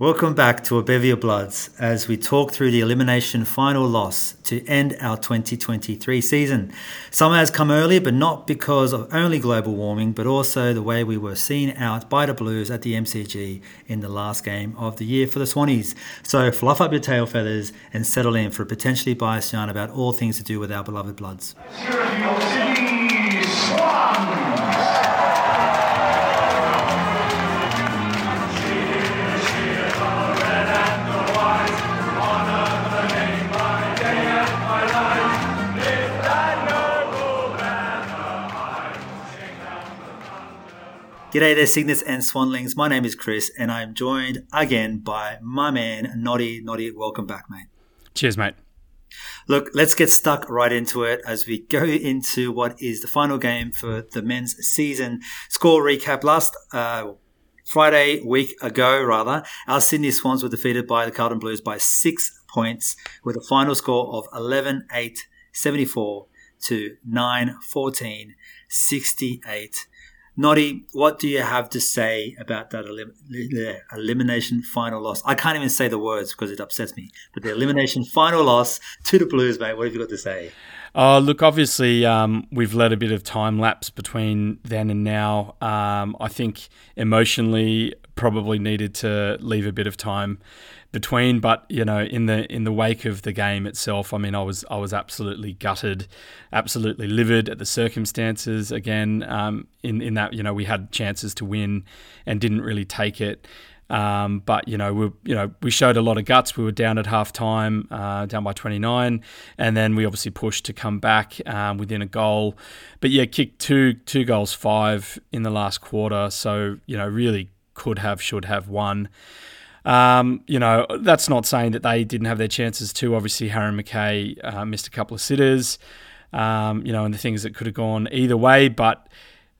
Welcome back to A Bevy of Bloods as we talk through the elimination final loss to end our 2023 season. Summer has come early, but not because of only global warming, but also the way we were seen out by the Blues at the MCG in the last game of the year for the Swannies. So fluff up your tail feathers and settle in for a potentially biased yarn about all things to do with our beloved Bloods. G'day there, Cygnets and Swanlings. My name is Chris, and I'm joined again by my man, Noddy. Noddy, welcome back, mate. Cheers, mate. Look, let's get stuck right into it as we go into what is the final game for the men's season. Score recap last uh, Friday week ago, rather, our Sydney Swans were defeated by the Carlton Blues by six points with a final score of 11 8 74 to 9 14 68. Noddy, what do you have to say about that elim- elimination final loss? I can't even say the words because it upsets me. But the elimination final loss to the Blues, mate. What have you got to say? Uh, look, obviously, um, we've let a bit of time lapse between then and now. Um, I think emotionally, probably needed to leave a bit of time between. But you know, in the in the wake of the game itself, I mean, I was I was absolutely gutted, absolutely livid at the circumstances. Again, um, in in that you know we had chances to win and didn't really take it. Um, but you know, we you know we showed a lot of guts. We were down at half time, uh, down by 29, and then we obviously pushed to come back um, within a goal. But yeah, kicked two two goals five in the last quarter. So you know, really could have should have won. Um, you know, that's not saying that they didn't have their chances too. Obviously, Harry McKay uh, missed a couple of sitters, um, you know, and the things that could have gone either way. But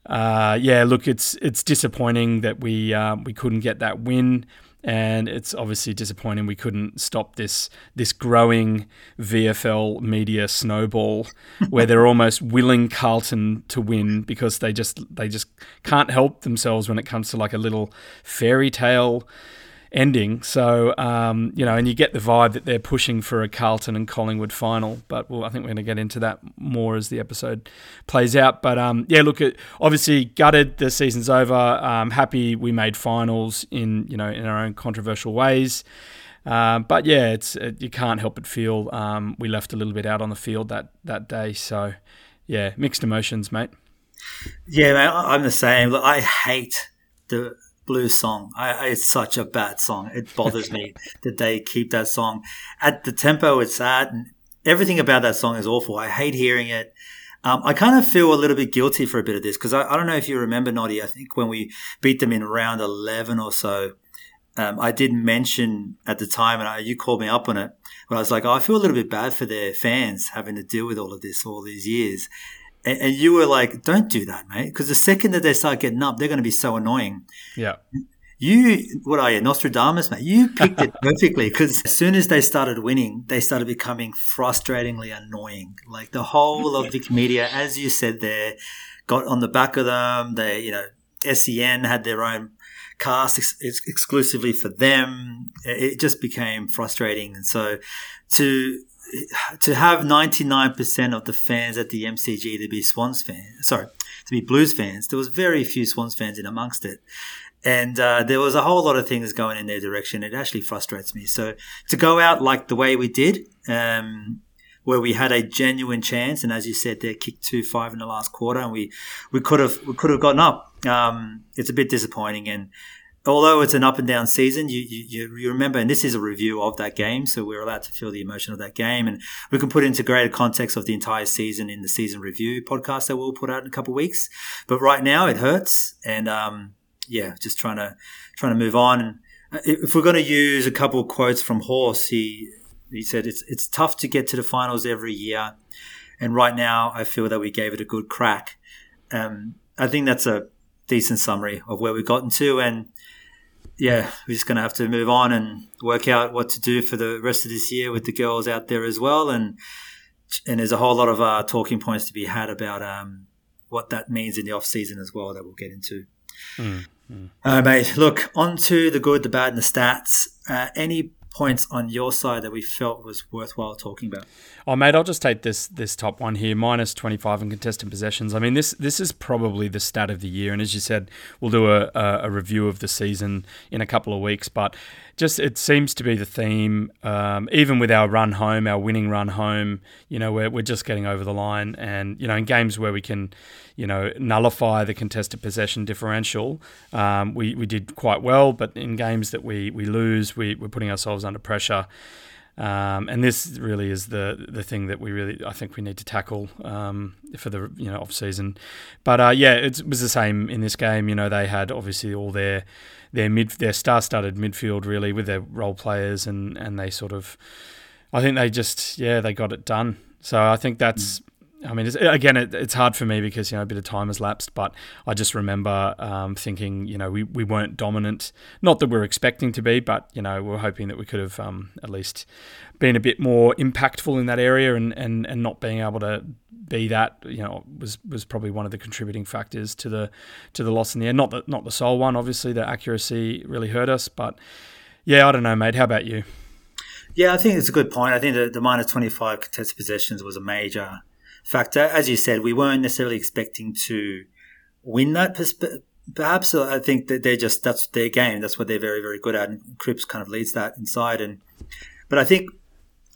uh, yeah, look, it's it's disappointing that we uh, we couldn't get that win, and it's obviously disappointing we couldn't stop this this growing VFL media snowball, where they're almost willing Carlton to win because they just they just can't help themselves when it comes to like a little fairy tale ending. So, um, you know, and you get the vibe that they're pushing for a Carlton and Collingwood final. But well, I think we're going to get into that more as the episode plays out. But um, yeah, look, at obviously gutted. The season's over. Um, happy we made finals in you know in our own controversial ways. Uh, but yeah, it's it, you can't help but feel um, we left a little bit out on the field that that day. So yeah, mixed emotions, mate. Yeah, man, I'm the same. I hate the blues song. I, it's such a bad song. It bothers me that they keep that song at the tempo it's at, and everything about that song is awful. I hate hearing it. Um, I kind of feel a little bit guilty for a bit of this because I, I, don't know if you remember, Noddy. I think when we beat them in round eleven or so, um, I did mention at the time, and I, you called me up on it. But I was like, oh, I feel a little bit bad for their fans having to deal with all of this all these years. And, and you were like, don't do that, mate. Because the second that they start getting up, they're going to be so annoying. Yeah. You, what are you, Nostradamus, mate? You picked it perfectly because as soon as they started winning, they started becoming frustratingly annoying. Like the whole of Vic Media, as you said there, got on the back of them. They, you know, SEN had their own cast ex- exclusively for them. It just became frustrating. And so to to have 99% of the fans at the MCG to be Swans fans, sorry, to be Blues fans, there was very few Swans fans in amongst it. And uh, there was a whole lot of things going in their direction. It actually frustrates me. So to go out like the way we did, um, where we had a genuine chance, and as you said, they kicked two five in the last quarter, and we we could have we could have gotten up. Um, it's a bit disappointing, and although it's an up and down season, you, you, you remember, and this is a review of that game, so we're allowed to feel the emotion of that game, and we can put it into greater context of the entire season in the season review podcast that we'll put out in a couple of weeks. But right now, it hurts, and um, yeah, just trying to trying to move on. And uh, if we're going to use a couple of quotes from Horse, he he said it's it's tough to get to the finals every year, and right now, I feel that we gave it a good crack. Um, I think that's a decent summary of where we've gotten to. And yeah, we're just going to have to move on and work out what to do for the rest of this year with the girls out there as well. And and there's a whole lot of uh, talking points to be had about um, what that means in the off season as well that we'll get into. Mm. Mm. All right, mate. Look, on to the good, the bad, and the stats. Uh, any points on your side that we felt was worthwhile talking about? Oh, mate, I'll just take this this top one here, minus 25 in contested possessions. I mean, this this is probably the stat of the year, and as you said, we'll do a, a, a review of the season in a couple of weeks. But just it seems to be the theme, um, even with our run home, our winning run home. You know, we're we're just getting over the line, and you know, in games where we can, you know, nullify the contested possession differential, um, we we did quite well. But in games that we we lose, we we're putting ourselves under pressure. Um, and this really is the the thing that we really I think we need to tackle um, for the you know off season. But uh, yeah, it was the same in this game. You know, they had obviously all their their mid their star studded midfield really with their role players, and and they sort of I think they just yeah they got it done. So I think that's. Mm. I mean, it's, again, it, it's hard for me because you know a bit of time has lapsed, but I just remember um, thinking, you know, we, we weren't dominant. Not that we are expecting to be, but you know, we are hoping that we could have um, at least been a bit more impactful in that area, and, and, and not being able to be that, you know, was was probably one of the contributing factors to the to the loss in the end. Not the not the sole one, obviously. The accuracy really hurt us, but yeah, I don't know, mate. How about you? Yeah, I think it's a good point. I think the, the minus twenty five contested possessions was a major factor. As you said, we weren't necessarily expecting to win that. Perhaps I think that they're just that's their game. That's what they're very very good at. And Cripps kind of leads that inside. And but I think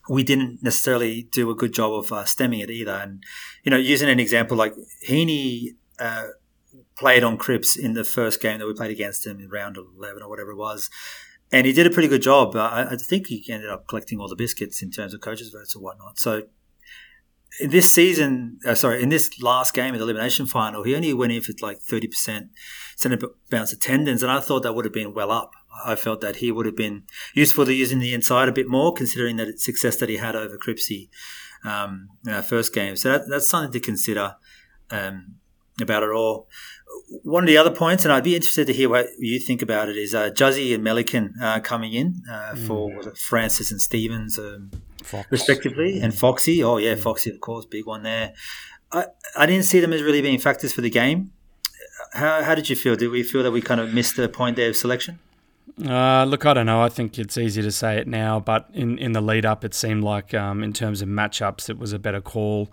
we didn't necessarily do a good job of uh, stemming it either. And you know, using an example like Heeney. Uh, played on Cripps in the first game that we played against him in round 11 or whatever it was. And he did a pretty good job. I, I, think he ended up collecting all the biscuits in terms of coaches' votes or whatnot. So in this season, uh, sorry, in this last game in the elimination final, he only went in for like 30% centre bounce attendance, and I thought that would have been well up. I felt that he would have been useful to use in the inside a bit more, considering that success that he had over Cripsy um, in our first game. So that, that's something to consider um, about it all. One of the other points, and I'd be interested to hear what you think about it, is uh, Juzzy and Melican uh, coming in uh, for mm. Francis and Stevens. Um, Fox. respectively, and Foxy. Oh yeah, Foxy, of course, big one there. I, I didn't see them as really being factors for the game. How, how did you feel? Did we feel that we kind of missed the point there of selection? Uh, look, I don't know. I think it's easy to say it now, but in, in the lead up, it seemed like um, in terms of matchups, it was a better call.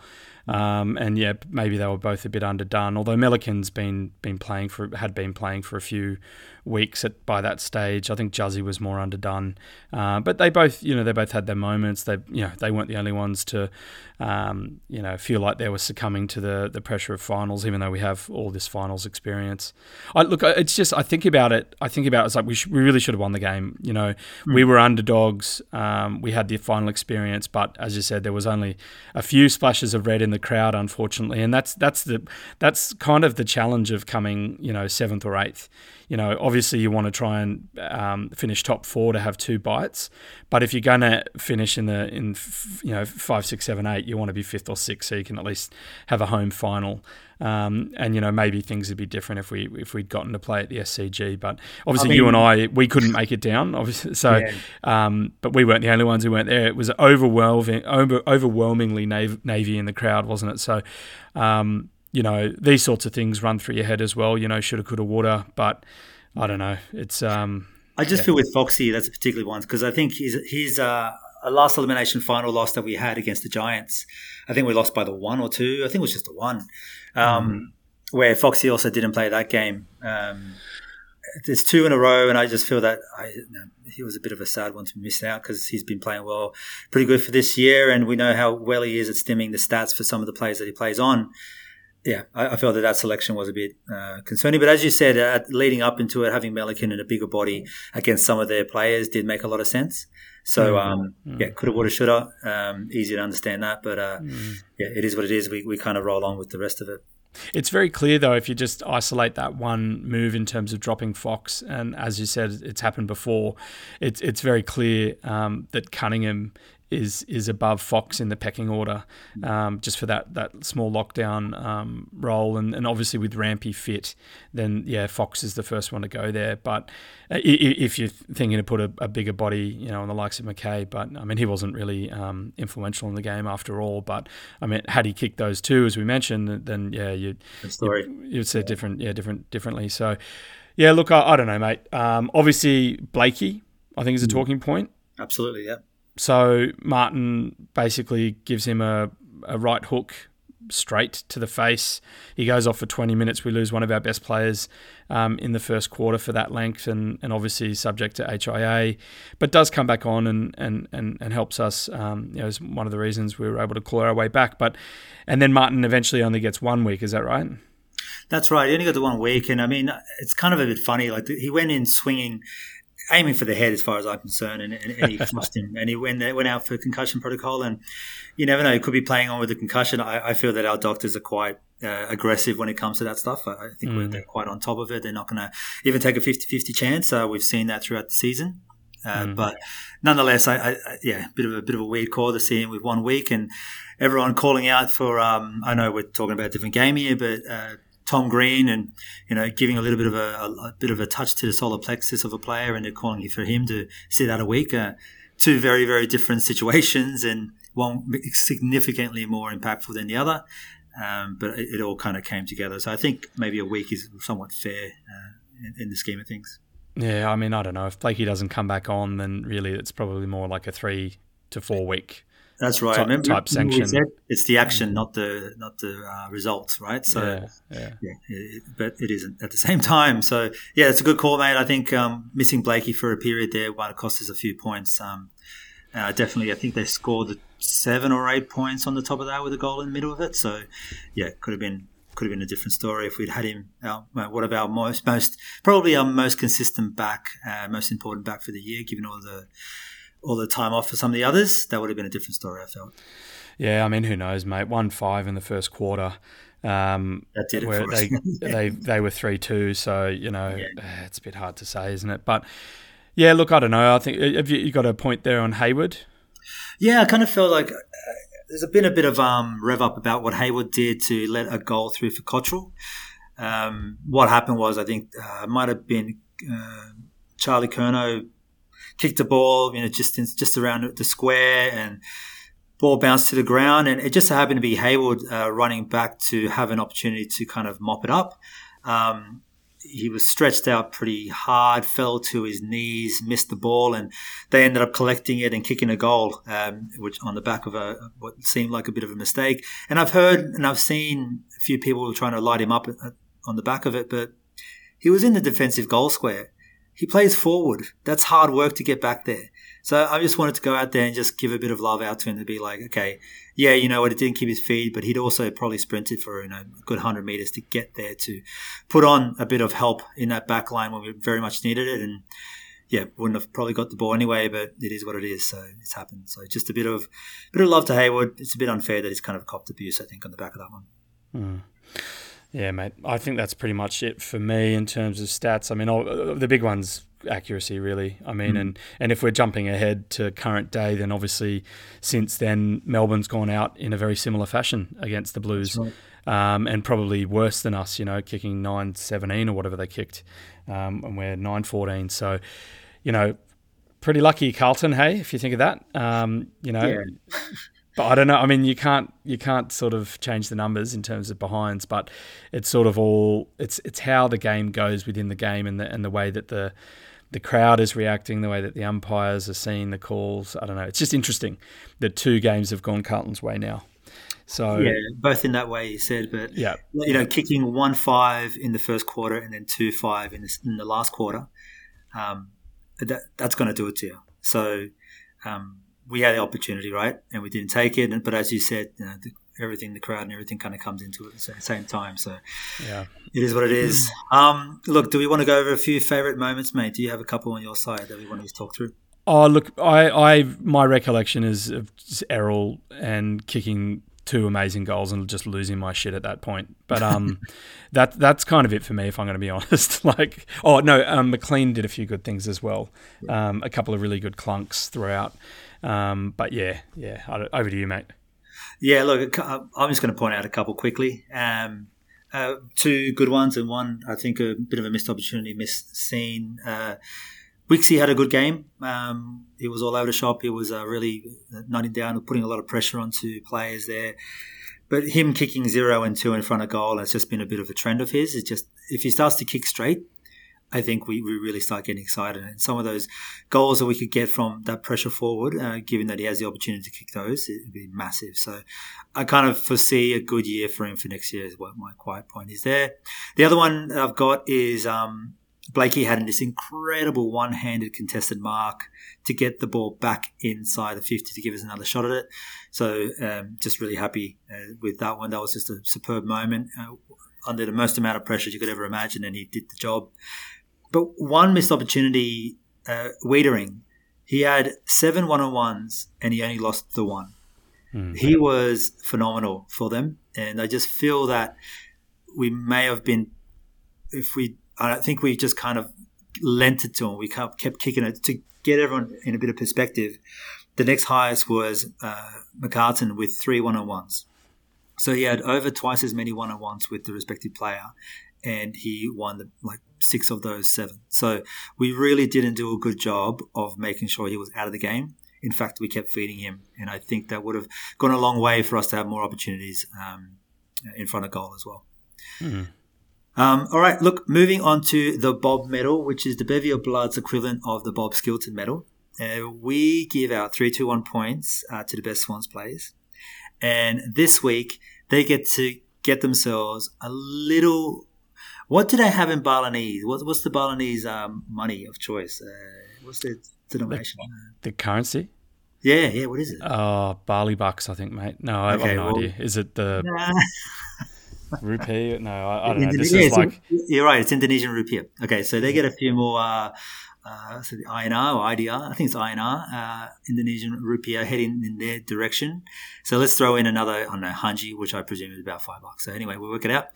Um, and yeah, maybe they were both a bit underdone. Although Melican's been been playing for had been playing for a few weeks at by that stage. I think Juzzy was more underdone, uh, but they both you know they both had their moments. They you know they weren't the only ones to um, you know feel like they were succumbing to the the pressure of finals, even though we have all this finals experience. I look, it's just I think about it. I think about it, it's like we sh- we really should have won the game. You know, mm. we were underdogs. Um, we had the final experience, but as you said, there was only a few splashes of red in the crowd, unfortunately, and that's that's the that's kind of the challenge of coming you know seventh or eighth you know, obviously you want to try and um, finish top four to have two bites. But if you're going to finish in the in you know five, six, seven, eight, you want to be fifth or sixth, so you can at least have a home final. Um, and you know maybe things would be different if we if we'd gotten to play at the SCG. But obviously I mean, you and I we couldn't make it down. Obviously, so yeah. um, but we weren't the only ones who weren't there. It was overwhelming, over, overwhelmingly navy in the crowd, wasn't it? So. Um, you know, these sorts of things run through your head as well. You know, shoulda, coulda, woulda. But I don't know. It's. um I just yeah. feel with Foxy that's a particular one because I think he's he's uh, a last elimination final loss that we had against the Giants. I think we lost by the one or two. I think it was just the one. Um, mm. Where Foxy also didn't play that game. Um, there's two in a row, and I just feel that I, you know, he was a bit of a sad one to miss out because he's been playing well, pretty good for this year, and we know how well he is at stemming the stats for some of the players that he plays on yeah, I, I, felt that that selection was a bit uh, concerning. But as you said, uh, leading up into it, having Melican in a bigger body against some of their players did make a lot of sense. So, mm-hmm. um, mm-hmm. yeah, coulda, woulda, shoulda. Um, easy to understand that, but uh, mm-hmm. yeah, it is what it is. We we kind of roll on with the rest of it. It's very clear though if you just isolate that one move in terms of dropping Fox, and as you said, it's happened before. It's it's very clear um, that Cunningham is is above Fox in the pecking order, um, just for that that small lockdown um, role, and, and obviously with Rampy fit, then yeah, Fox is the first one to go there. But uh, if you're thinking to put a, a bigger body, you know, on the likes of McKay, but I mean he wasn't really um, influential in the game after all. But I mean, had he kicked those two, as we mentioned, then yeah, you'd you, you'd say different, yeah, different differently. So yeah, look, I, I don't know, mate. Um, obviously Blakey, I think is a mm. talking point. Absolutely, yeah. So Martin basically gives him a, a right hook straight to the face. He goes off for 20 minutes. We lose one of our best players um, in the first quarter for that length, and, and obviously subject to HIA, but does come back on and and, and, and helps us. Um, you know, is one of the reasons we were able to claw our way back. But and then Martin eventually only gets one week. Is that right? That's right. He only got the one week, and I mean, it's kind of a bit funny. Like he went in swinging aiming for the head as far as I'm concerned, and, and, and he flushed him, and he went went out for concussion protocol, and you never know, he could be playing on with a concussion. I, I feel that our doctors are quite uh, aggressive when it comes to that stuff. I, I think mm. they're quite on top of it. They're not going to even take a 50-50 chance. Uh, we've seen that throughout the season. Uh, mm. But nonetheless, I, I, yeah, bit of a bit of a weird call to see him with one week and everyone calling out for. Um, I know we're talking about a different game here, but uh, Tom Green and you know giving a little bit of a, a, a, bit of a touch to the solar plexus of a player, and they're calling for him to sit out a week. Uh, two very very different situations, and one significantly more impactful than the other. Um, but it, it, all kind of came together. So I think maybe a week is somewhat fair uh, in, in the scheme of things. Yeah, I mean, I don't know if Blakey doesn't come back on, then really it's probably more like a three to four week that's right. Type, Remember, type sanction. it's the action, not the not the uh, results, right? So, yeah, yeah. yeah it, but it isn't at the same time. So, yeah, it's a good call, mate. I think um, missing Blakey for a period there might have cost us a few points. Um, uh, definitely, I think they scored seven or eight points on the top of that with a goal in the middle of it. So, yeah, could have been could have been a different story if we'd had him. Our, one of our most most probably our most consistent back, uh, most important back for the year, given all the all the time off for some of the others, that would have been a different story. I felt. Yeah, I mean, who knows, mate? One five in the first quarter. Um, that did it for they, us. they they were three two, so you know yeah. Eh, it's a bit hard to say, isn't it? But yeah, look, I don't know. I think have you, you got a point there on Hayward? Yeah, I kind of felt like uh, there's been a bit of um, rev up about what Hayward did to let a goal through for Cottrell. Um, what happened was, I think, uh, might have been uh, Charlie Curnow kicked the ball, you know, just in, just around the square, and ball bounced to the ground, and it just happened to be Hayward uh, running back to have an opportunity to kind of mop it up. Um, he was stretched out pretty hard, fell to his knees, missed the ball, and they ended up collecting it and kicking a goal, um, which on the back of a what seemed like a bit of a mistake. And I've heard and I've seen a few people trying to light him up on the back of it, but he was in the defensive goal square he plays forward. That's hard work to get back there. So I just wanted to go out there and just give a bit of love out to him to be like, okay, yeah, you know what, it didn't keep his feet, but he'd also probably sprinted for you know a good hundred meters to get there to put on a bit of help in that back line when we very much needed it. And yeah, wouldn't have probably got the ball anyway, but it is what it is. So it's happened. So just a bit of bit of love to Hayward. It's a bit unfair that he's kind of copped abuse, I think, on the back of that one. Mm. Yeah, mate. I think that's pretty much it for me in terms of stats. I mean, all, the big ones accuracy really i mean mm. and and if we're jumping ahead to current day then obviously since then melbourne's gone out in a very similar fashion against the blues right. um, and probably worse than us you know kicking 9-17 or whatever they kicked um, and we're 9-14 so you know pretty lucky carlton hey if you think of that um, you know yeah. but I don't know. I mean, you can't you can't sort of change the numbers in terms of behinds, but it's sort of all it's it's how the game goes within the game and the and the way that the the crowd is reacting, the way that the umpires are seeing the calls. I don't know. It's just interesting that two games have gone Carlton's way now. So yeah, both in that way you said, but yeah, you know, kicking one five in the first quarter and then two five in the, in the last quarter, um, that that's going to do it to you. So um, we had the opportunity, right, and we didn't take it. But as you said, you know, the, everything, the crowd and everything, kind of comes into it at the same time. So yeah, it is what it is. Um, look, do we want to go over a few favorite moments, mate? Do you have a couple on your side that we want to talk through? Oh, look, I, I, my recollection is of Errol and kicking two amazing goals and just losing my shit at that point. But um, that that's kind of it for me, if I'm going to be honest. like, oh no, um, McLean did a few good things as well. Um, a couple of really good clunks throughout. Um, but yeah, yeah, over to you, mate. Yeah, look, I'm just going to point out a couple quickly. Um, uh, two good ones and one, I think, a bit of a missed opportunity, missed scene. Uh, Wixie had a good game. Um, he was all over the shop. He was uh, really nutting down, putting a lot of pressure onto players there. But him kicking zero and two in front of goal has just been a bit of a trend of his. It's just if he starts to kick straight, I think we, we really start getting excited. And some of those goals that we could get from that pressure forward, uh, given that he has the opportunity to kick those, it would be massive. So I kind of foresee a good year for him for next year, is what my quiet point is there. The other one I've got is um, Blakey had this incredible one-handed contested mark to get the ball back inside the 50 to give us another shot at it. So um, just really happy uh, with that one. That was just a superb moment uh, under the most amount of pressure you could ever imagine, and he did the job. But one missed opportunity, uh, Weitering, he had seven one-on-ones and he only lost the one. Mm-hmm. He was phenomenal for them, and I just feel that we may have been, if we I think we just kind of lent it to him. We kept kicking it to get everyone in a bit of perspective. The next highest was uh, McCartin with three one on ones. So he had over twice as many one on ones with the respective player, and he won the, like six of those seven. So we really didn't do a good job of making sure he was out of the game. In fact, we kept feeding him, and I think that would have gone a long way for us to have more opportunities um, in front of goal as well. Mm. Um, all right, look, moving on to the Bob medal, which is the Bevy of Blood's equivalent of the Bob Skilton medal. Uh, we give out three, two, one points uh, to the best Swans players. And this week, they get to get themselves a little. What do they have in Balinese? What, what's the Balinese um, money of choice? Uh, what's the denomination? The, the, currency? Yeah, yeah. What is it? Oh, Bali bucks, I think, mate. No, I okay, have no well, idea. Is it the? Rupee? No, I, I don't know. This is like you're right. It's Indonesian rupiah. Okay, so they get a few more. Uh, uh, so the INR or IDR, I think it's INR, uh, Indonesian rupiah heading in their direction. So let's throw in another, I don't know, Hanji, which I presume is about five bucks. So anyway, we'll work it out.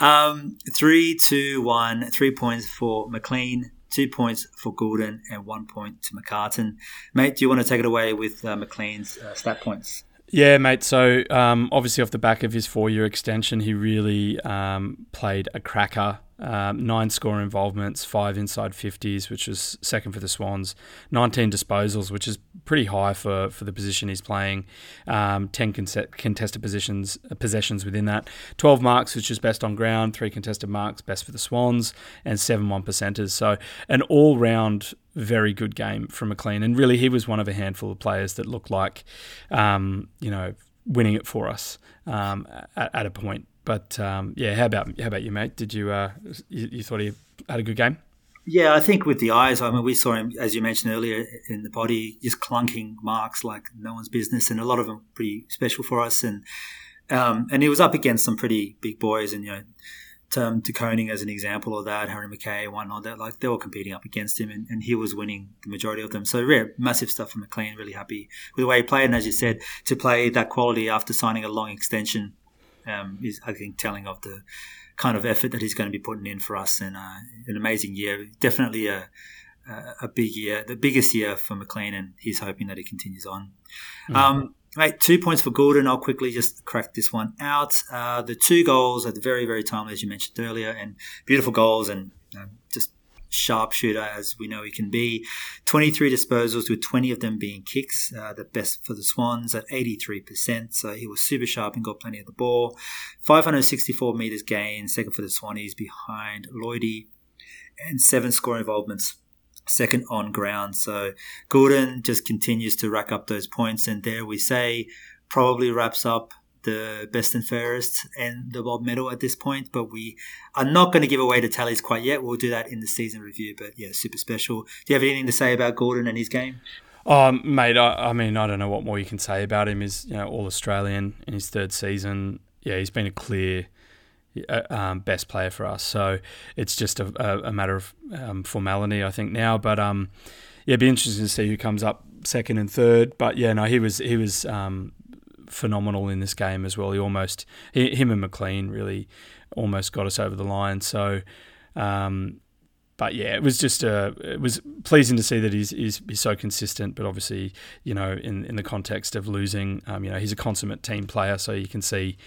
Um, three, two, one, three points for McLean, two points for Gulden, and one point to McCartin. Mate, do you want to take it away with uh, McLean's uh, stat points? Yeah, mate. So um, obviously, off the back of his four-year extension, he really um, played a cracker. Um, nine score involvements, five inside fifties, which was second for the Swans. Nineteen disposals, which is pretty high for, for the position he's playing. Um, Ten contested positions possessions within that. Twelve marks, which is best on ground. Three contested marks, best for the Swans, and seven one percenters. So an all-round very good game from McLean, and really he was one of a handful of players that looked like, um, you know, winning it for us um, at, at, a point. But um, yeah, how about how about you, mate? Did you, uh, you, you thought he had a good game? Yeah, I think with the eyes, I mean, we saw him as you mentioned earlier in the body, just clunking marks like no one's business, and a lot of them pretty special for us. And um, and he was up against some pretty big boys, and you know um, De Koning as an example of that, Harry McKay whatnot, that like they were competing up against him and, and, he was winning the majority of them. So yeah, massive stuff from McLean, really happy with the way he played. And as you said, to play that quality after signing a long extension um, is, I think, telling of the kind of effort that he's going to be putting in for us and uh, an amazing year. Definitely a, a big year, the biggest year for McLean, and he's hoping that he continues on. Mm-hmm. Um, Right, two points for Gulden. I'll quickly just crack this one out. Uh, the two goals at the very, very timely, as you mentioned earlier, and beautiful goals and um, sharpshooter as we know he can be. 23 disposals with 20 of them being kicks, uh, the best for the Swans at 83%. So he was super sharp and got plenty of the ball. 564 metres gain, second for the Swannies behind Lloydie, and seven score involvements second on ground. So Gulden just continues to rack up those points, and there we say probably wraps up the best and fairest and the Bob medal at this point. But we are not going to give away the tallies quite yet. We'll do that in the season review. But yeah, super special. Do you have anything to say about Gulden and his game? Um, mate, I, I mean, I don't know what more you can say about him. Is you know all Australian in his third season. Yeah, he's been a clear uh, um, best player for us. So it's just a, a, a matter of um, formality, I think now. But um, yeah, it'd be interesting to see who comes up second and third. But yeah, no, he was he was um, phenomenal in this game as well. He almost him and McLean really almost got us over the line. So. Um, but yeah, it was just uh, it was pleasing to see that he's, he's, he's so consistent. But obviously, you know, in in the context of losing, um, you know, he's a consummate team player, so you can see,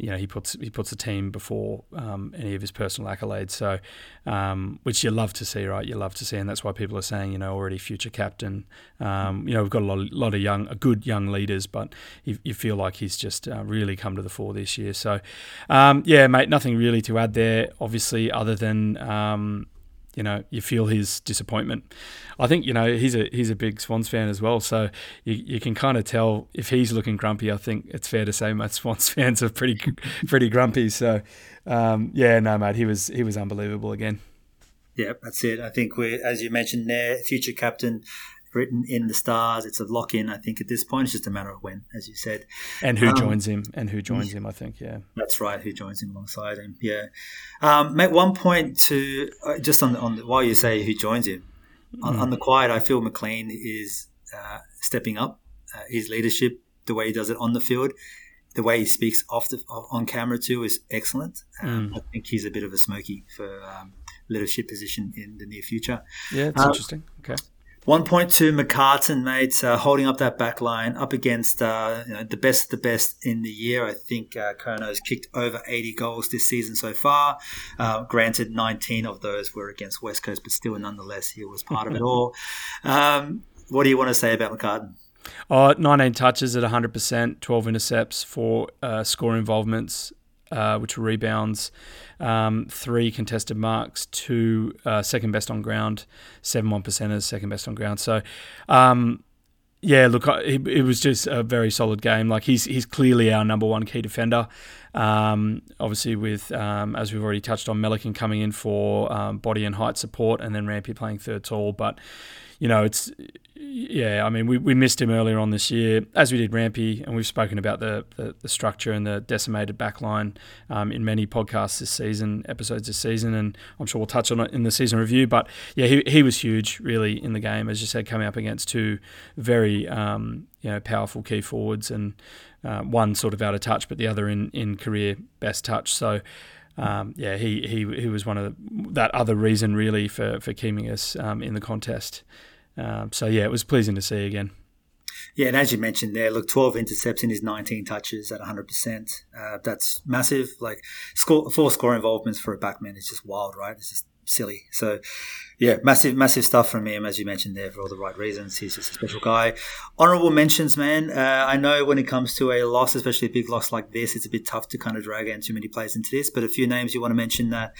you know, he puts he puts the team before um, any of his personal accolades. So, um, which you love to see, right? You love to see, and that's why people are saying, you know, already future captain. Um, you know, we've got a lot, of, lot of young, a good young leaders, but you, you feel like he's just uh, really come to the fore this year. So, um, yeah, mate, nothing really to add there, obviously, other than um, you know you feel his disappointment. I think you know he's a he's a big Swans fan as well, so you, you can kind of tell if he's looking grumpy. I think it's fair to say most Swans fans are pretty pretty grumpy. So um, yeah, no mate, he was he was unbelievable again. Yeah, that's it. I think we, as you mentioned there, future captain written in the stars. It's a lock in, I think, at this point. It's just a matter of when, as you said. And who um, joins him, and who joins him, I think, yeah. That's right, who joins him alongside him, yeah. Um, mate, one point to, uh, just on, on while you say who joins him, mm. on, on, the quiet, I feel McLean is uh, stepping up. Uh, his leadership, the way he does it on the field, the way he speaks off the, on camera too is excellent. Um, mm. I think he's a bit of a smoky for um, leadership position in the near future. Yeah, it's um, interesting. Okay. One point to mate, uh, holding up that back line up against uh, you know, the best of the best in the year. I think uh, has kicked over 80 goals this season so far. Uh, granted, 19 of those were against West Coast, but still, nonetheless, he was part of it all. Um, what do you want to say about McCartin? Oh, 19 touches at 100%, 12 intercepts, four uh, score involvements, uh, which were rebounds um, three contested marks, two uh, second best on ground, seven one percenters, second best on ground. So, um, yeah, look, it, it, was just a very solid game. Like he's he's clearly our number one key defender. Um, obviously, with um, as we've already touched on, Melican coming in for um, body and height support, and then Rampy playing third tall. But you know, it's yeah. I mean, we, we missed him earlier on this year, as we did Rampy, and we've spoken about the the, the structure and the decimated backline um, in many podcasts this season, episodes this season, and I'm sure we'll touch on it in the season review. But yeah, he he was huge, really, in the game, as you said, coming up against two very um, you know powerful key forwards, and uh, one sort of out of touch, but the other in in career best touch. So um, yeah, he, he he was one of the, that other reason really for for keeping us um, in the contest. Um, so yeah, it was pleasing to see again. Yeah, and as you mentioned there, look, 12 intercepts in his 19 touches at 100%. Uh, that's massive. Like, score, four score involvements for a backman is just wild, right? It's just silly. So, yeah, massive, massive stuff from him, as you mentioned there, for all the right reasons. He's just a special guy. Honorable mentions, man. Uh, I know when it comes to a loss, especially a big loss like this, it's a bit tough to kind of drag in too many players into this. But a few names you want to mention that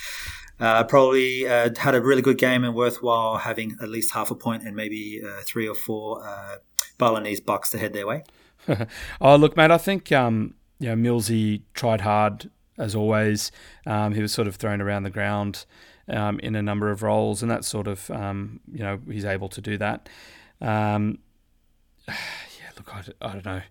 uh, probably uh, had a really good game and worthwhile having at least half a point and maybe uh, three or four uh, Balinese bucks to head their way. oh, look, mate, I think um, you know Millsy tried hard as always. Um, he was sort of thrown around the ground um, in a number of roles, and that sort of um, you know he's able to do that. Um, yeah, look, I, I don't know.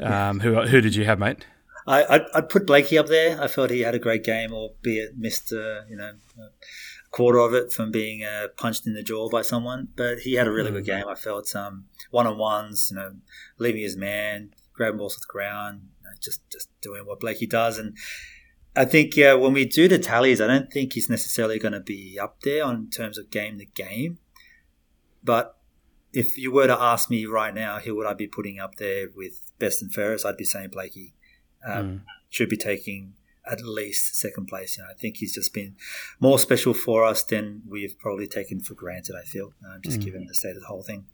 Um, who who did you have, mate? I, I'd, I'd, put Blakey up there. I felt he had a great game, albeit missed uh, you know a quarter of it from being uh, punched in the jaw by someone. But he had a really mm. good game. I felt um, one on ones, you know, leaving his man, grabbing balls off the ground, you know, just just doing what Blakey does, and I think yeah, when we do the tallies, I don't think he's necessarily going to be up there on terms of game to game. But if you were to ask me right now, who would I be putting up there with best and fairest? I'd be saying Blakey um, mm. should be taking at least second place. You know, I think he's just been more special for us than we've probably taken for granted. I feel uh, just mm. given the state of the whole thing.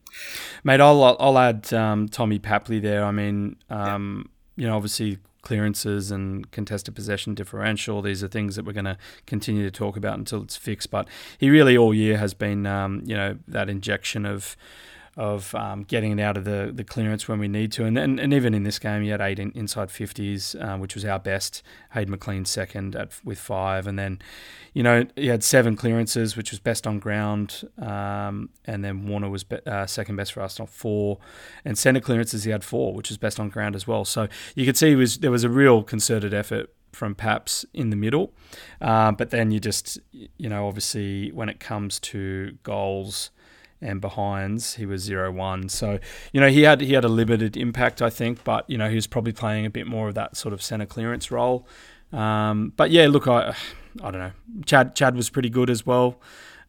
Mate, I'll I'll add um, Tommy Papley there. I mean, um, yeah. you know, obviously clearances and contested possession differential. These are things that we're going to continue to talk about until it's fixed. But he really all year has been, um, you know, that injection of of um, getting it out of the, the clearance when we need to. And, and, and even in this game, he had eight in, inside 50s, uh, which was our best. Hayden McLean second at, with five. And then, you know, he had seven clearances, which was best on ground. Um, and then Warner was be, uh, second best for us on four. And centre clearances, he had four, which was best on ground as well. So you could see was there was a real concerted effort from Paps in the middle. Uh, but then you just, you know, obviously when it comes to goals, and behinds he was zero one. So you know he had he had a limited impact, I think, but you know he was probably playing a bit more of that sort of center clearance role. Um, but yeah, look, I I don't know. Chad Chad was pretty good as well.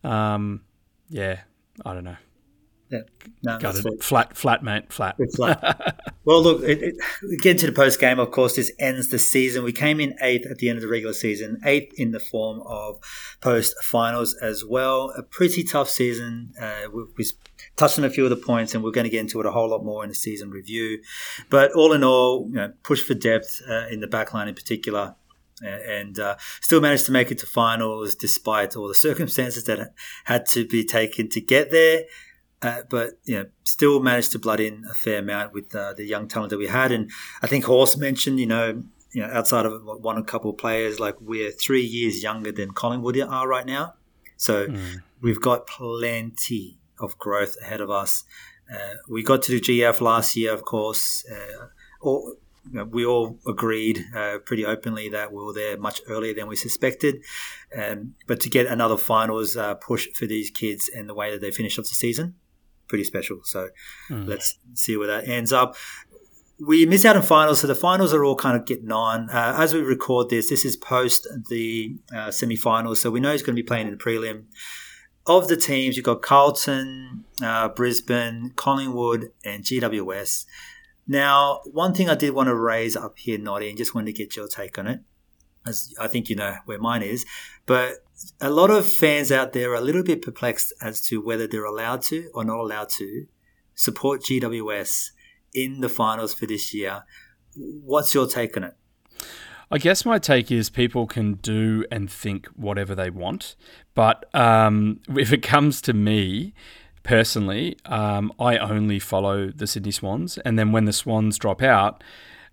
Um, yeah, I don't know. Yeah, no, got it. Flat, flat, mate, flat. flat. well, look, it, it, get to the post game. Of course, this ends the season. We came in eighth at the end of the regular season, eighth in the form of post finals as well. A pretty tough season. Uh, we, we touched on a few of the points, and we're going to get into it a whole lot more in the season review. But all in all, you know, push for depth uh, in the backline in particular and uh, still managed to make it to finals despite all the circumstances that had to be taken to get there. Uh, but you know, still managed to blood in a fair amount with uh, the young talent that we had. And I think Horse mentioned, you know, you know, outside of one a couple of players, like we're three years younger than Collingwood are right now. So mm. we've got plenty of growth ahead of us. Uh, we got to the GF last year, of course. Uh, all, you know, we all agreed uh, pretty openly that we were there much earlier than we suspected. Um, but to get another finals uh, push for these kids and the way that they finished off the season, pretty special. So mm. let's see where that ends up. We miss out on finals, so the finals are all kind of getting on. Uh, as we record this, this is post the uh, semi-finals, so we know he's going to be playing in the prelim. Of the teams, you've got Carlton, uh, Brisbane, Collingwood, and GWS. Now, one thing I did want to raise up here, Noddy, and just wanted to get your take on it, as I think you know where mine is, but a lot of fans out there are a little bit perplexed as to whether they're allowed to or not allowed to support GWS in the finals for this year. What's your take on it? I guess my take is people can do and think whatever they want, but um, if it comes to me, personally, um, I only follow the Sydney Swans, and then when the Swans drop out,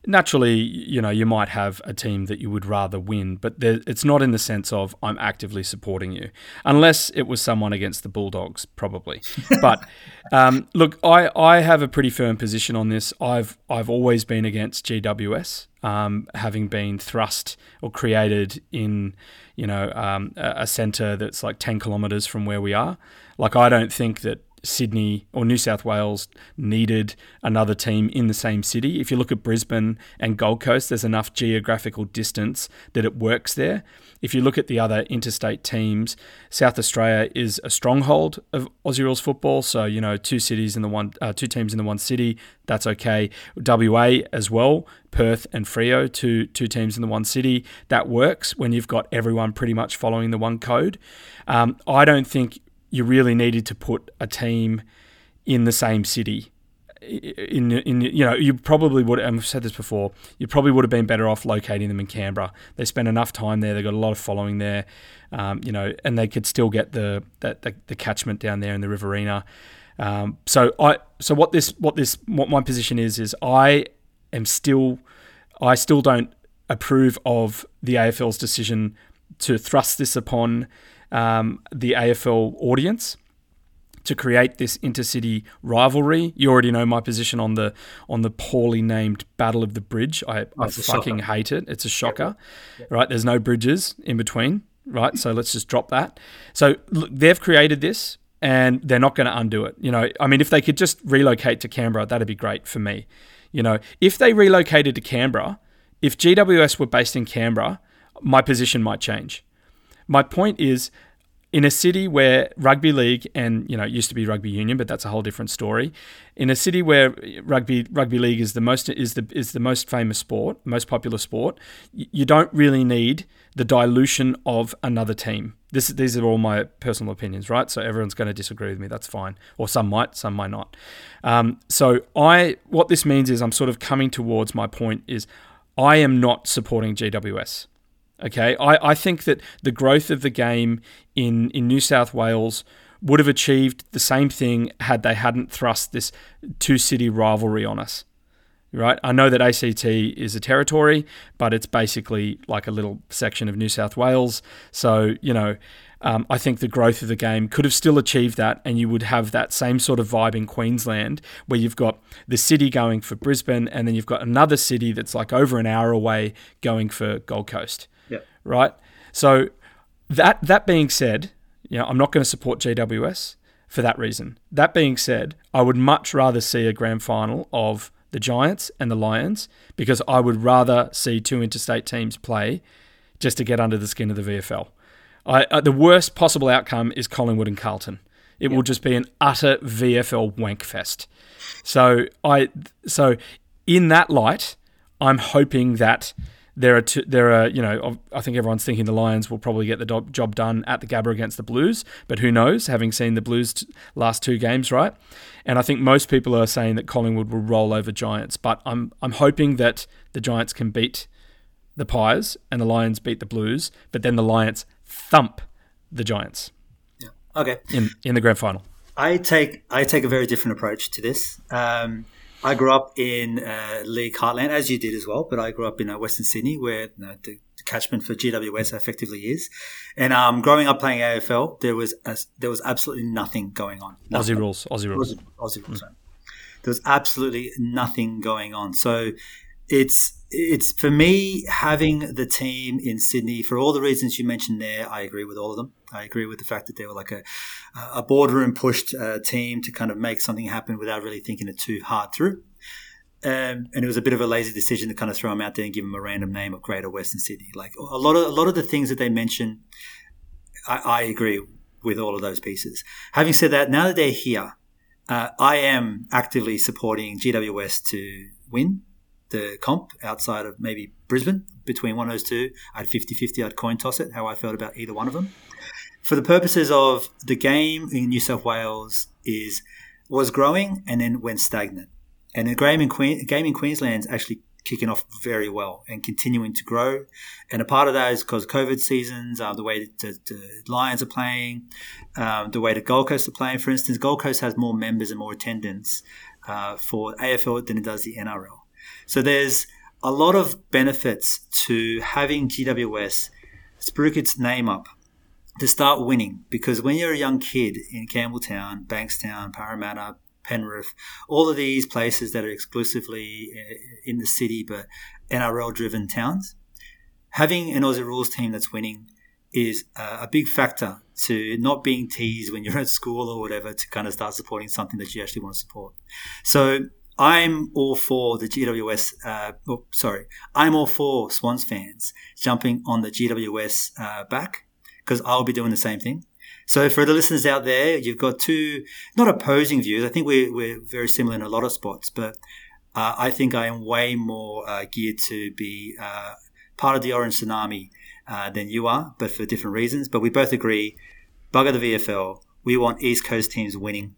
naturally, you know, you might have a team that you would rather win, but there, it's not in the sense of I'm actively supporting you, unless it was someone against the Bulldogs, probably. but um, look, I, I have a pretty firm position on this. I've I've always been against GWS, um, having been thrust or created in you know um, a, a centre that's like ten kilometres from where we are. Like I don't think that Sydney or New South Wales needed another team in the same city. If you look at Brisbane and Gold Coast, there's enough geographical distance that it works there. If you look at the other interstate teams, South Australia is a stronghold of Aussie rules football. So you know, two cities in the one, uh, two teams in the one city, that's okay. WA as well, Perth and Freo, two two teams in the one city, that works when you've got everyone pretty much following the one code. Um, I don't think you really needed to put a team in the same city. In, in you know you probably would I've said this before you probably would have been better off locating them in Canberra they spend enough time there they've got a lot of following there um, you know and they could still get the, the, the, the catchment down there in the Riverina um, so I so what this what this what my position is is I am still I still don't approve of the AFL's decision to thrust this upon um, the AFL audience to create this intercity rivalry. You already know my position on the on the poorly named Battle of the Bridge. I, I fucking shocker. hate it. It's a shocker, yeah. right? There's no bridges in between, right? So let's just drop that. So look, they've created this, and they're not going to undo it. You know, I mean, if they could just relocate to Canberra, that'd be great for me. You know, if they relocated to Canberra, if GWS were based in Canberra, my position might change my point is in a city where rugby league and you know it used to be rugby union but that's a whole different story. In a city where rugby rugby league is the most is the is the most famous sport most popular sport you don't really need the dilution of another team. This these are all my personal opinions right? So everyone's going to disagree with me that's fine. Or some might some might not. Um, so i what this means is i'm sort of coming towards my point is i am not supporting gws Okay, I, I think that the growth of the game in, in New South Wales would have achieved the same thing had they hadn't thrust this two city rivalry on us. Right? I know that ACT is a territory, but it's basically like a little section of New South Wales. So, you know, um, I think the growth of the game could have still achieved that, and you would have that same sort of vibe in Queensland, where you've got the city going for Brisbane, and then you've got another city that's like over an hour away going for Gold Coast right? So that that being said, you know, I'm not going to support GWS for that reason. That being said, I would much rather see a grand final of the Giants and the Lions because I would rather see two interstate teams play just to get under the skin of the VFL. I, uh, the worst possible outcome is Collingwood and Carlton. It yep. will just be an utter VFL wank fest. So I so in that light, I'm hoping that there are two, there are you know I think everyone's thinking the Lions will probably get the job done at the Gabba against the Blues, but who knows? Having seen the Blues last two games, right? And I think most people are saying that Collingwood will roll over Giants, but I'm I'm hoping that the Giants can beat the Pies and the Lions beat the Blues, but then the Lions thump the Giants. Yeah. Okay. In in the grand final. I take I take a very different approach to this. Um, I grew up in uh, League Heartland, as you did as well, but I grew up in uh, Western Sydney, where you know, the, catchment for GWS effectively is. And um, growing up playing AFL, there was a, there was absolutely nothing going on. Nothing. Aussie rules, Aussie rules, Aussie, Aussie rules. Mm. There was absolutely nothing going on. So it's it's for me having the team in Sydney for all the reasons you mentioned there. I agree with all of them. I agree with the fact that they were like a a boardroom pushed uh, team to kind of make something happen without really thinking it too hard through. Um, and it was a bit of a lazy decision to kind of throw them out there and give them a random name of Greater Western Sydney. Like a lot of a lot of the things that they mention, I, I agree with all of those pieces. Having said that, now that they're here, uh, I am actively supporting GWS to win the comp outside of maybe Brisbane between one of those two. I'd 50 50, I'd coin toss it, how I felt about either one of them. For the purposes of the game in New South Wales is was growing and then went stagnant. And the game in, Queen, game in Queensland is actually kicking off very well and continuing to grow. And a part of that is because COVID seasons, uh, the way the, the Lions are playing, um, the way the Gold Coast are playing. For instance, Gold Coast has more members and more attendance uh, for AFL than it does the NRL. So there's a lot of benefits to having GWS spruik its name up to start winning because when you're a young kid in Campbelltown, Bankstown, Parramatta, Penrith, all of these places that are exclusively eh, in the city but NRL driven towns, having an Aussie rules team that's winning is a big factor to not being teased when you're at school or whatever to kind of start supporting something that you actually want to support. So I'm all for the GWS. Uh, oh, sorry, I'm all for Swans fans jumping on the GWS uh, back because I'll be doing the same thing. So for the listeners out there, you've got two not opposing views. I think we're we're very similar in a lot of spots, but uh, I think I am way more uh, geared to be uh, part of the Orange Tsunami uh, than you are, but for different reasons. But we both agree, bugger the VFL. We want East Coast teams winning.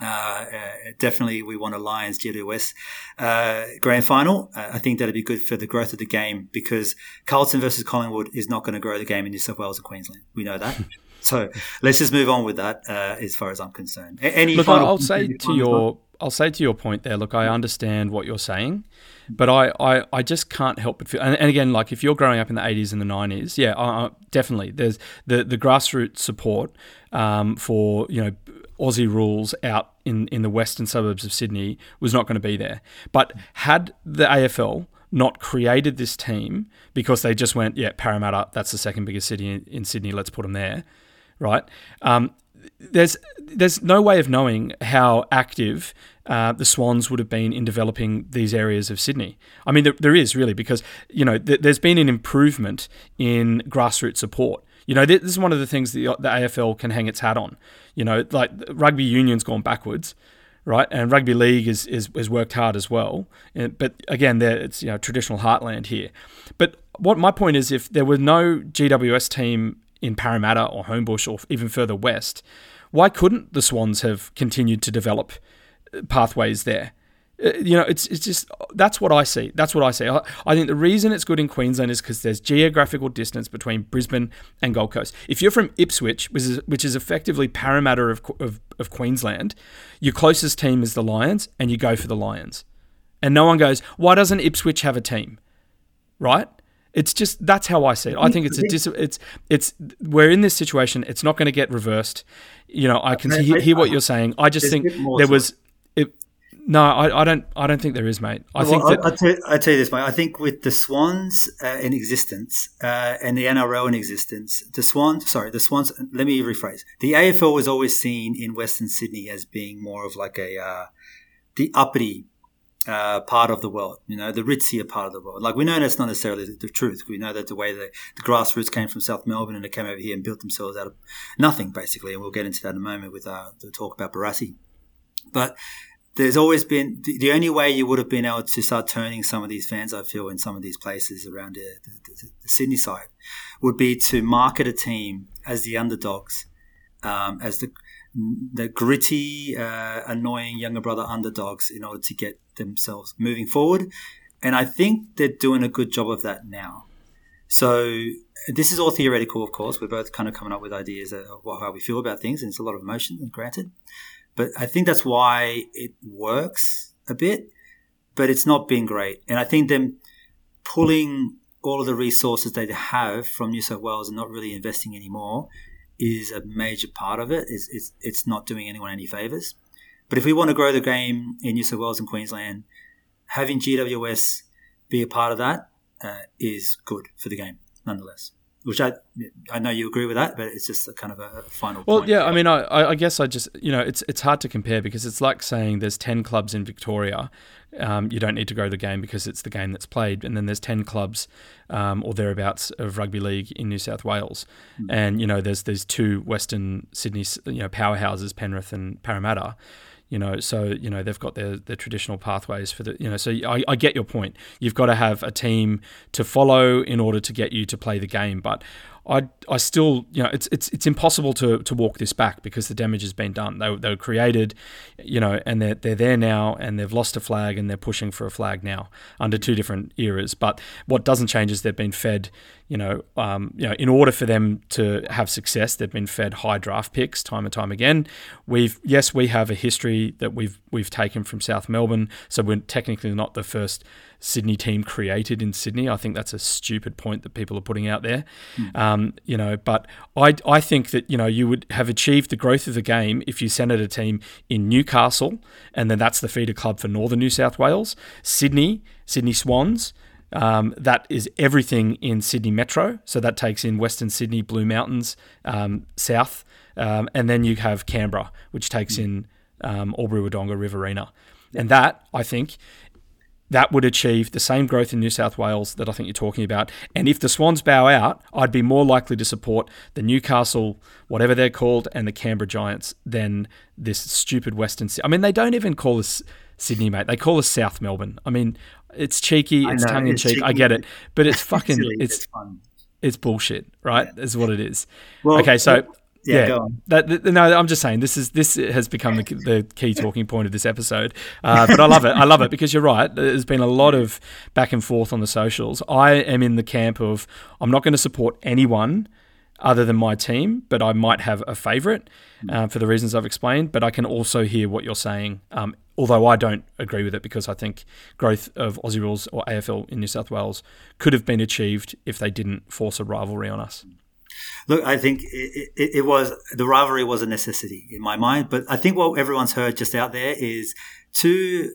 Uh, uh, definitely, we want a Lions GWS uh, grand final. Uh, I think that'd be good for the growth of the game because Carlton versus Collingwood is not going to grow the game in New South Wales and Queensland. We know that. so let's just move on with that, uh, as far as I'm concerned. Any look, I'll say to your, I'll say to your point there. Look, I understand what you're saying, but I, I, I just can't help but feel. And, and, again, like if you're growing up in the 80s and the 90s, yeah, uh, definitely. There's the the grassroots support um, for you know Aussie rules out in, in the western suburbs of Sydney was not going to be there. But had the AFL not created this team because they just went, yeah, Parramatta, that's the second biggest city in, in Sydney, let's put them there, right? Um, there's there's no way of knowing how active uh, the Swans would have been in developing these areas of Sydney. I mean, there, there is really because you know th- there's been an improvement in grassroots support. You know, this is one of the things that the AFL can hang its hat on. You know, like rugby union's gone backwards, right? And rugby league is, is has worked hard as well. But again, it's you know traditional heartland here. But what my point is, if there was no GWS team in Parramatta or Homebush or even further west, why couldn't the Swans have continued to develop uh, pathways there? Uh, you know, it's it's just that's what I see. That's what I see. I, I think the reason it's good in Queensland is because there's geographical distance between Brisbane and Gold Coast. If you're from Ipswich, which is which is effectively Parramatta of, of of Queensland, your closest team is the Lions, and you go for the Lions. And no one goes, why doesn't Ipswich have a team? Right? It's just that's how I see it. I think it's a dis- it's it's we're in this situation. It's not going to get reversed. You know, I can hear, hear what you're saying. I just think there was No, I, I, don't. I don't think there is, mate. I well, think that. I, I, tell, I tell you this, mate. I think with the Swans uh, in existence uh, and the NRL in existence, the Swans. Sorry, the Swans. Let me rephrase. The AFL was always seen in Western Sydney as being more of like a uh, the uppity uh, part of the world, you know, the ritzier part of the world. Like we know that's not necessarily the, the truth. We know that the way the, the, grassroots came from South Melbourne and they came over here and built themselves out of nothing, basically. And we'll get into that in a moment with uh, the talk about Barassi. But there's always been the, the, only way you would have been able to start turning some of these fans, I feel, in some of these places around the, the, the Sydney side, would be to market a team as the underdogs, um, as the the gritty, uh, annoying younger brother underdogs in order to get themselves moving forward. And I think they're doing a good job of that now. So this is all theoretical, of course. We're both kind of coming up with ideas of how we feel about things, and it's a lot of emotion, granted. But I think that's why it works a bit, but it's not been great. And I think them pulling all of the resources they have from New South Wales and not really investing anymore is a major part of it. It's, it's, it's not doing anyone any favors. But if we want to grow the game in New South Wales and Queensland, having GWS be a part of that uh, is good for the game, nonetheless which I I know you agree with that, but it's just a kind of a final. Well, point. yeah, I mean, I, I guess I just you know it's it's hard to compare because it's like saying there's ten clubs in Victoria, um, you don't need to go to the game because it's the game that's played, and then there's ten clubs um, or thereabouts of rugby league in New South Wales, mm. and you know there's there's two Western Sydney you know powerhouses Penrith and Parramatta you know so you know they've got their, their traditional pathways for the you know so I, I get your point you've got to have a team to follow in order to get you to play the game but I, I still, you know, it's it's it's impossible to, to walk this back because the damage has been done. They, they were created, you know, and they're, they're there now and they've lost a flag and they're pushing for a flag now under two different eras. But what doesn't change is they've been fed, you know, um, you know, in order for them to have success, they've been fed high draft picks time and time again. We've yes, we have a history that we've we've taken from South Melbourne, so we're technically not the first Sydney team created in Sydney. I think that's a stupid point that people are putting out there. Mm. Um, you know, but I, I think that you know you would have achieved the growth of the game if you centred a team in Newcastle, and then that's the feeder club for Northern New South Wales, Sydney, Sydney Swans. Um, that is everything in Sydney Metro. So that takes in Western Sydney, Blue Mountains, um, South, um, and then you have Canberra, which takes in um, Albury Wodonga, Riverina. And that, I think, that would achieve the same growth in New South Wales that I think you're talking about. And if the Swans bow out, I'd be more likely to support the Newcastle, whatever they're called, and the Canberra Giants than this stupid Western. I mean, they don't even call us Sydney, mate. They call us South Melbourne. I mean, it's cheeky, it's tongue in cheek. I get it, but it's fucking, it's, it's, it's bullshit, right? Yeah. Is what it is. Well, okay, so yeah, yeah that, no, I'm just saying this is this has become the, the key talking point of this episode. Uh, but I love it. I love it because you're right. There's been a lot of back and forth on the socials. I am in the camp of I'm not going to support anyone other than my team, but I might have a favourite uh, for the reasons I've explained. But I can also hear what you're saying, um, although I don't agree with it because I think growth of Aussie rules or AFL in New South Wales could have been achieved if they didn't force a rivalry on us. Look, I think it, it, it, was the rivalry was a necessity in my mind, but I think what everyone's heard just out there is to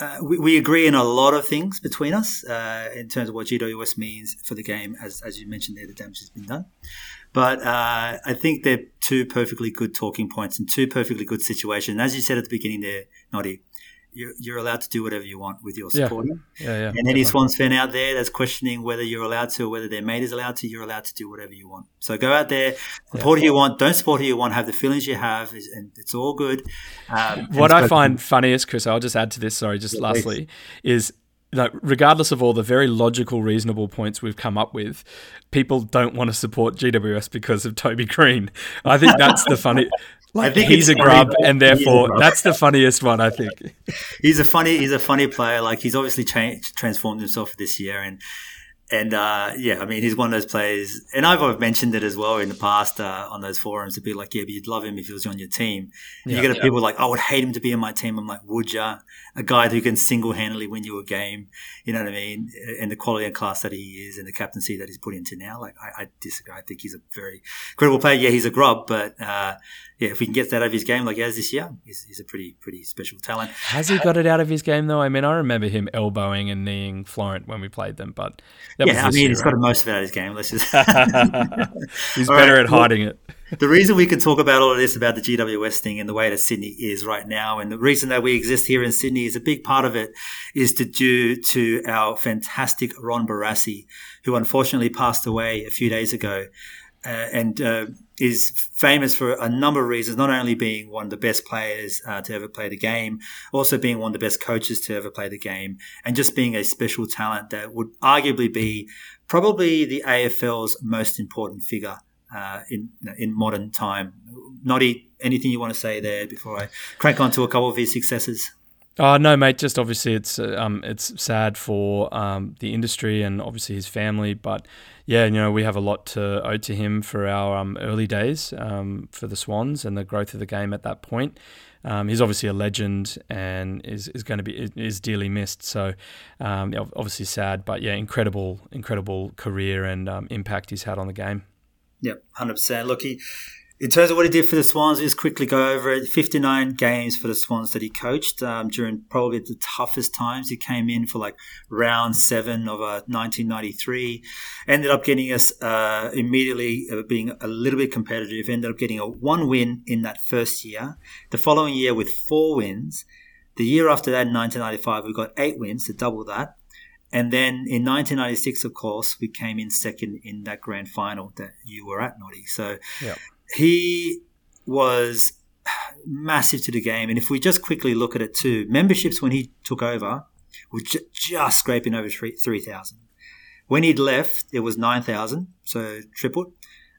uh, we, we, agree in a lot of things between us uh, in terms of what GWS means for the game, as as you mentioned there, the damage has been done. But uh, I think they're two perfectly good talking points and two perfectly good situations. As you said at the beginning there, Noddy, you're, you're allowed to do whatever you want with your supporting. Yeah, yeah. yeah and any Swans fan out there that's questioning whether you're allowed to or whether their mate is allowed to, you're allowed to do whatever you want. So go out there, support yeah. who you want, don't support who you want, have the feelings you have, and it's all good. Um, what I find funniest, Chris, I'll just add to this, sorry, just yeah, lastly, please. is like regardless of all the very logical, reasonable points we've come up with, people don't want to support GWS because of Toby Greene. I think that's the funny. Like I think he's a grub, and therefore grub. that's the funniest one. I think he's a funny he's a funny player. Like he's obviously changed, transformed himself this year, and and uh, yeah, I mean he's one of those players. And I've I've mentioned it as well in the past uh, on those forums to be like, yeah, but you'd love him if he was on your team. Yeah, you get yeah. people like, I would hate him to be on my team. I'm like, would ya? A guy who can single handedly win you a game. You know what I mean? And the quality and class that he is, and the captaincy that he's put into now. Like I, I disagree. I think he's a very credible player. Yeah, he's a grub, but. Uh, yeah, if we can get that out of his game like he has this year, he's, he's a pretty pretty special talent. Has he got it out of his game though? I mean, I remember him elbowing and kneeing Florent when we played them, but yeah, I mean, year, he's right? got most of it out of his game. Let's just he's better right, at hiding well, it. The reason we can talk about all of this about the GWS thing and the way that Sydney is right now, and the reason that we exist here in Sydney is a big part of it is to due to our fantastic Ron Barassi, who unfortunately passed away a few days ago uh, and uh, is famous for a number of reasons, not only being one of the best players uh, to ever play the game, also being one of the best coaches to ever play the game, and just being a special talent that would arguably be probably the AFL's most important figure. Uh, in in modern time, Noddy, anything you want to say there before I crank on to a couple of his successes? Oh no, mate. Just obviously, it's uh, um, it's sad for um, the industry and obviously his family. But yeah, you know, we have a lot to owe to him for our um, early days um, for the Swans and the growth of the game at that point. Um, he's obviously a legend and is, is going to be is dearly missed. So um, obviously sad, but yeah, incredible, incredible career and impact he's had on the game. Yep, hundred percent. Look, he in terms of what he did for the Swans, just quickly go over it. 59 games for the Swans that he coached um, during probably the toughest times. He came in for like round seven of uh, 1993. Ended up getting us uh, immediately uh, being a little bit competitive. Ended up getting a one win in that first year. The following year with four wins. The year after that, in 1995, we got eight wins, to double that. And then in 1996, of course, we came in second in that grand final that you were at, Noddy. So yep he was massive to the game. And if we just quickly look at it too, memberships when he took over were j- just scraping over 3,000. when he'd left, it was 9,000, so tripled.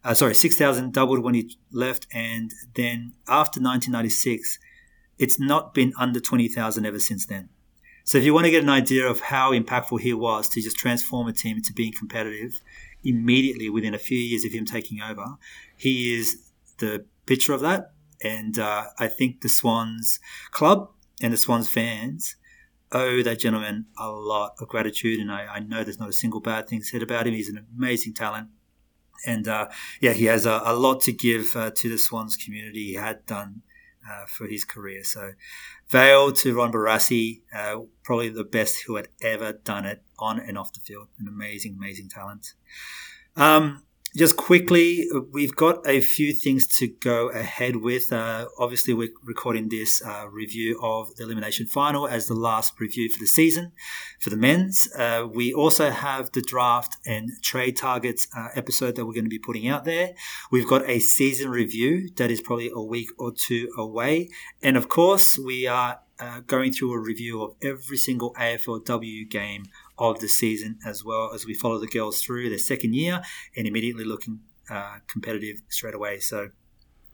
Uh, sorry, 6,000 doubled when he left. And then after 1996, it's not been under 20,000 ever since then. So if you want to get an idea of how impactful he was to just transform a team into being competitive immediately within a few years of him taking over, he is the picture of that. And uh, I think the Swans club and the Swans fans owe that gentleman a lot of gratitude. And I, I know there's not a single bad thing said about him. He's an amazing talent. And uh, yeah, he has a, a lot to give uh, to the Swans community. He had done uh, for his career. So, Vale to Ron Barassi, uh, probably the best who had ever done it on and off the field. An amazing, amazing talent. Um, just quickly, we've got a few things to go ahead with. Uh, obviously, we're recording this uh, review of the elimination final as the last review for the season for the men's. Uh, we also have the draft and trade targets uh, episode that we're going to be putting out there. We've got a season review that is probably a week or two away. And of course, we are uh, going through a review of every single AFLW game of the season as well as we follow the girls through their second year and immediately looking uh, competitive straight away. So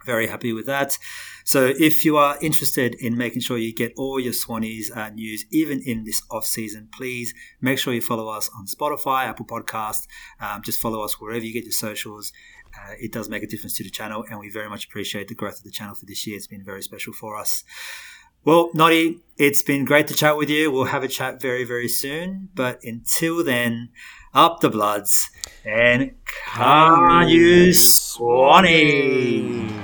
very happy with that. So if you are interested in making sure you get all your Swannies uh, news, even in this off season, please make sure you follow us on Spotify, Apple Podcast. Um, just follow us wherever you get your socials. Uh, it does make a difference to the channel, and we very much appreciate the growth of the channel for this year. It's been very special for us. Well, Noddy, it's been great to chat with you. We'll have a chat very, very soon. But until then, up the bloods and come you Swanee.